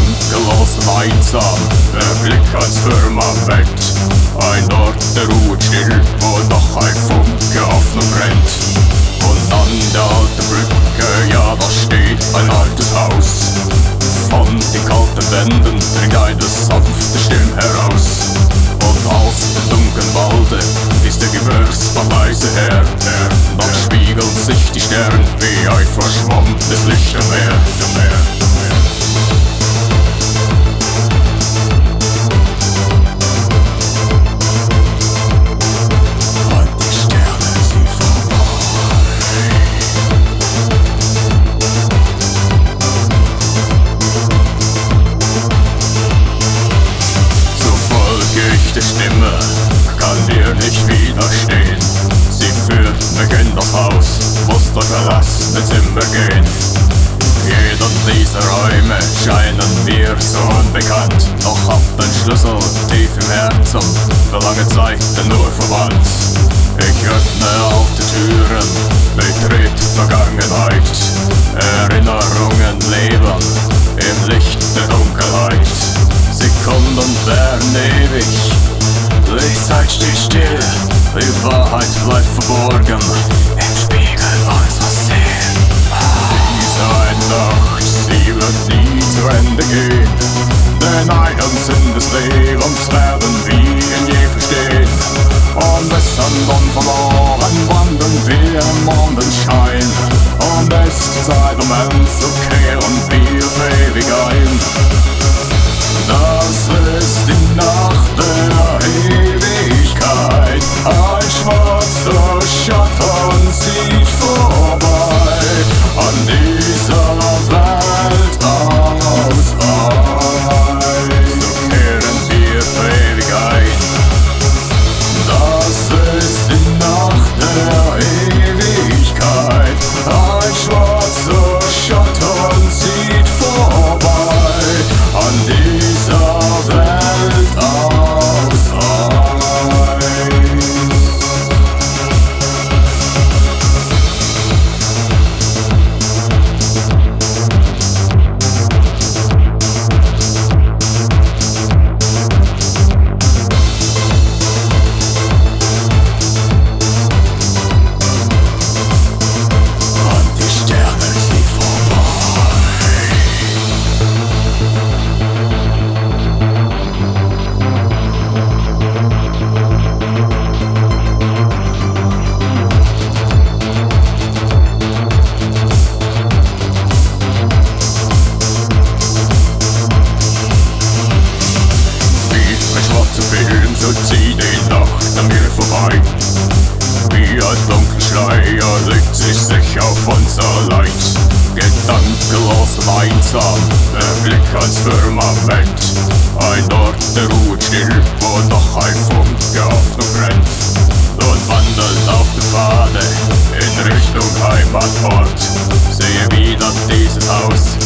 Gedankenlos und einsam, der Blick ans Firmament. Ein Ort, der ruht still, wo noch ein Funke offen brennt. Und an der alten Brücke, ja, da steht ein altes Haus. Von den kalten Wänden dringt eine sanfte Stimme heraus. Und aus dem dunklen Walde ist der Gebirgsbach leise her. Dann spiegeln sich die Sterne wie ein verschwommenes Lichtermeer. Gehen. Jeder dieser Räume scheinen mir so unbekannt, doch hab den Schlüssel tief im Herzen, für lange Zeit nur verwandt. Ich öffne alte Türen, betritt Vergangenheit, Erinnerungen leben im Licht der Dunkelheit. Sekunden werden ewig, die Zeit steht still, die Wahrheit bleibt verborgen denn einen Sinn des Lebens werden wir nie verstehen. Und sind dann verloren, wandern wir im Mondenschein. Und ist Zeit, um Film, so zieht die Nacht an mir vorbei. Wie ein dunkler Schleier legt sich sich auf unser Leid. Gedankenlos und einsam, der Blick ans Firmament. Ein Ort, der ruht still, wo noch ein Funke Hoffnung brennt. Und wandelt auf der Pfade in Richtung Heimatort. Sehe wieder dieses Haus,